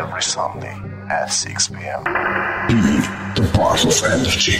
Every Sunday at 6 p.m. Be the part of energy.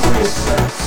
Christmas.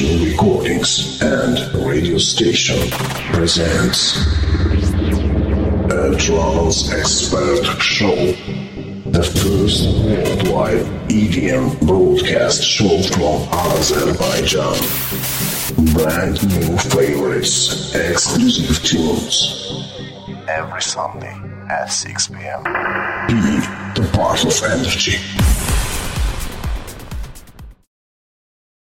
Recordings and Radio Station presents a Trance Expert Show, the first worldwide EDM broadcast show from Azerbaijan. Brand new favorites, exclusive tunes. Every Sunday at 6 p.m. Be the part of energy.